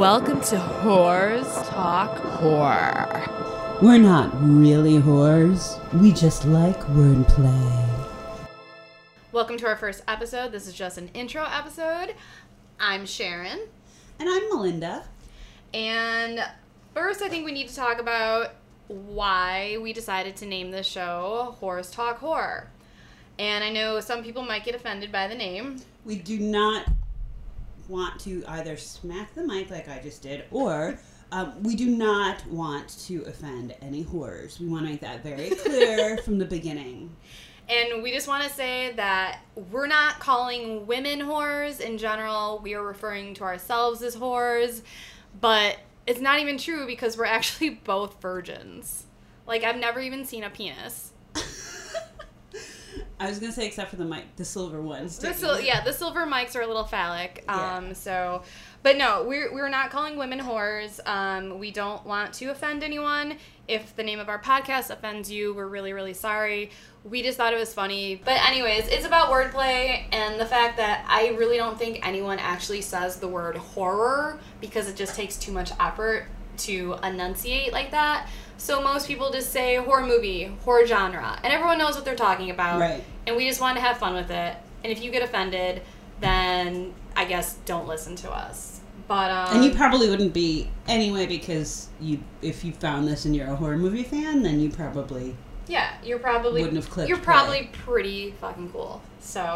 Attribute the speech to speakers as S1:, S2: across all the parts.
S1: Welcome to Whores Talk Horror.
S2: We're not really whores. We just like wordplay.
S1: Welcome to our first episode. This is just an intro episode. I'm Sharon.
S2: And I'm Melinda.
S1: And first, I think we need to talk about why we decided to name this show Whores Talk Horror. And I know some people might get offended by the name.
S2: We do not want to either smack the mic like I just did, or um, we do not want to offend any horrors. We want to make that very clear from the beginning.
S1: And we just want to say that we're not calling women whores in general. We are referring to ourselves as whores. But it's not even true because we're actually both virgins. Like, I've never even seen a penis.
S2: I was gonna say except for the mic, the silver ones.
S1: The sil- yeah, the silver mics are a little phallic. Um, yeah. so, but no, we're we're not calling women whores. Um, we don't want to offend anyone. If the name of our podcast offends you, we're really really sorry. We just thought it was funny. But anyways, it's about wordplay and the fact that I really don't think anyone actually says the word horror because it just takes too much effort to enunciate like that. So most people just say horror movie, horror genre, and everyone knows what they're talking about.
S2: Right.
S1: And we just want to have fun with it. And if you get offended, then I guess don't listen to us. But um,
S2: and you probably wouldn't be anyway because you if you found this and you're a horror movie fan, then you probably
S1: yeah you're probably
S2: wouldn't have clicked.
S1: You're probably pretty fucking cool. So.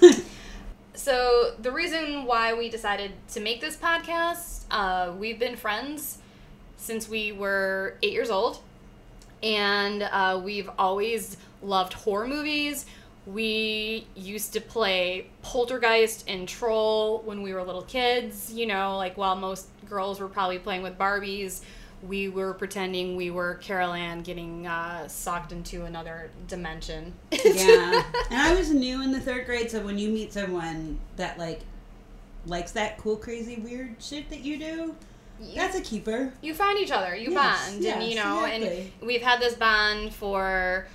S1: so the reason why we decided to make this podcast, uh, we've been friends since we were eight years old. And uh, we've always loved horror movies. We used to play Poltergeist and Troll when we were little kids. You know, like while most girls were probably playing with Barbies, we were pretending we were Carol Anne getting uh, sucked into another dimension.
S2: yeah. And I was new in the third grade, so when you meet someone that, like, likes that cool, crazy, weird shit that you do, you, That's a keeper.
S1: You find each other. You yes, bond, yes, and you know, exactly. and we've had this bond for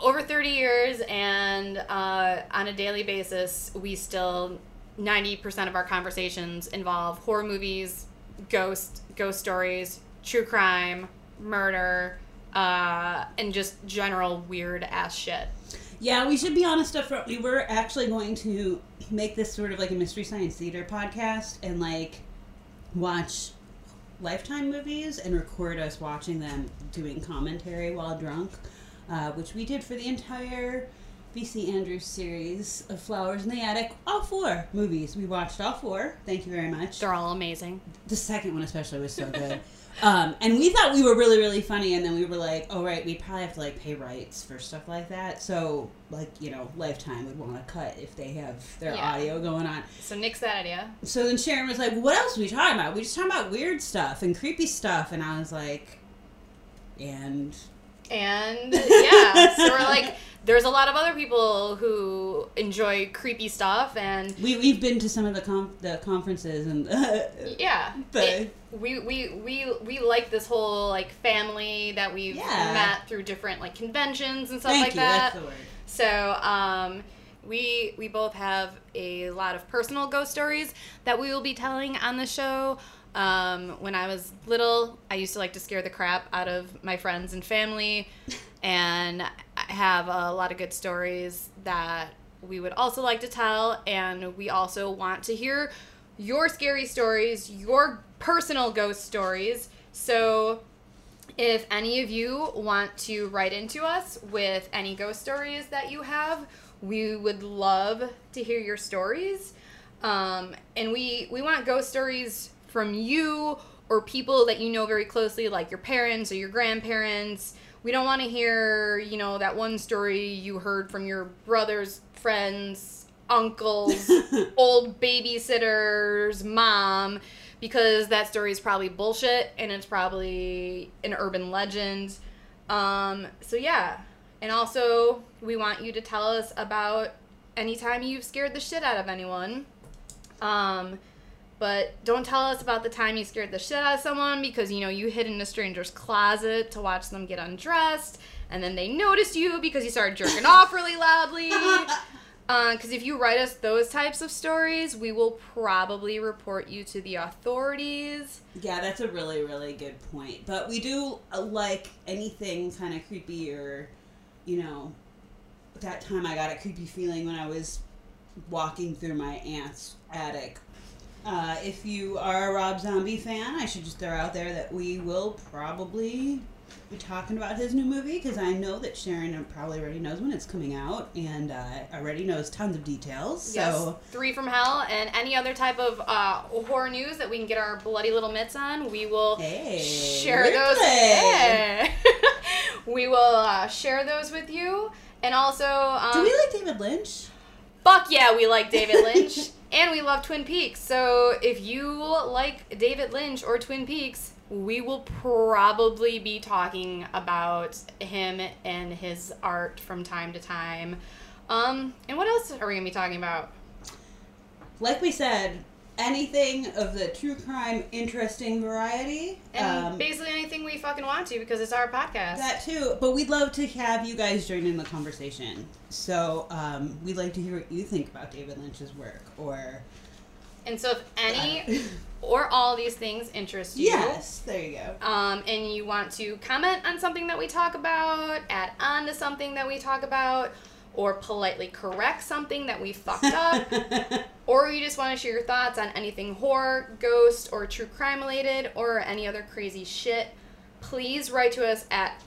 S1: over 30 years and uh, on a daily basis we still 90% of our conversations involve horror movies ghost ghost stories true crime murder uh, and just general weird ass shit
S2: yeah we should be honest up front we were actually going to make this sort of like a mystery science theater podcast and like watch Lifetime movies and record us watching them doing commentary while drunk, uh, which we did for the entire VC Andrews series of Flowers in the Attic. All four movies. We watched all four. Thank you very much.
S1: They're all amazing.
S2: The second one, especially, was so good. Um, and we thought we were really, really funny, and then we were like, "Oh right, we probably have to like pay rights for stuff like that." So, like, you know, Lifetime would want to cut if they have their yeah. audio going on.
S1: So nix that idea.
S2: So then Sharon was like, "What else are we talking about? We just talking about weird stuff and creepy stuff." And I was like, "And."
S1: And yeah, so we're like there's a lot of other people who enjoy creepy stuff and
S2: we, we've been to some of the com- the conferences and
S1: yeah the, it, we, we we we like this whole like family that we've yeah. met through different like conventions and stuff
S2: Thank
S1: like
S2: you,
S1: that
S2: that's the word.
S1: so um we we both have a lot of personal ghost stories that we will be telling on the show um, when I was little, I used to like to scare the crap out of my friends and family. and I have a lot of good stories that we would also like to tell. And we also want to hear your scary stories, your personal ghost stories. So if any of you want to write into us with any ghost stories that you have, we would love to hear your stories. Um, and we, we want ghost stories from you or people that you know very closely, like your parents or your grandparents. We don't want to hear, you know, that one story you heard from your brother's friends, uncles, old babysitter's mom, because that story is probably bullshit and it's probably an urban legend. Um, so, yeah. And also, we want you to tell us about anytime you've scared the shit out of anyone. Um, but don't tell us about the time you scared the shit out of someone because you know you hid in a stranger's closet to watch them get undressed, and then they noticed you because you started jerking off really loudly. Because if you write us those types of stories, we will probably report you to the authorities.
S2: Yeah, that's a really, really good point. But we do uh, like anything kind of creepy or, you know, that time I got a creepy feeling when I was walking through my aunt's attic. Uh, if you are a Rob Zombie fan, I should just throw out there that we will probably be talking about his new movie because I know that Sharon probably already knows when it's coming out and uh, already knows tons of details. So.
S1: Yes, Three from Hell and any other type of uh, horror news that we can get our bloody little mitts on, we will
S2: Hey,
S1: share those. We will uh, share those with you. And also, um,
S2: Do we like David Lynch?
S1: fuck yeah, we like David Lynch. And we love Twin Peaks. So if you like David Lynch or Twin Peaks, we will probably be talking about him and his art from time to time. Um, and what else are we gonna be talking about?
S2: like we said, anything of the true crime interesting variety.
S1: And
S2: um,
S1: basically anything we fucking want to because it's our podcast.
S2: that too. But we'd love to have you guys join in the conversation. So um, we'd like to hear what you think about David Lynch's work, or
S1: and so if any or all these things interest you,
S2: yes, there you go.
S1: um, and you want to comment on something that we talk about, add on to something that we talk about, or politely correct something that we fucked up, or you just want to share your thoughts on anything horror, ghost, or true crime related, or any other crazy shit, please write to us at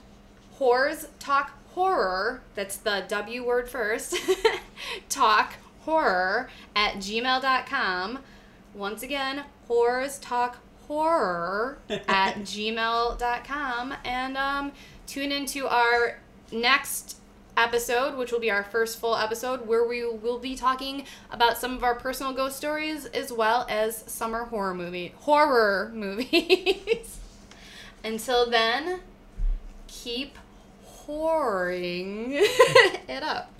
S1: Whores Talk Horror, that's the W word first, talk horror at gmail.com. Once again, Whores Talk Horror at gmail.com. And um, tune into our next episode, which will be our first full episode, where we will be talking about some of our personal ghost stories as well as summer horror movie horror movies. Until then, keep whoring it up.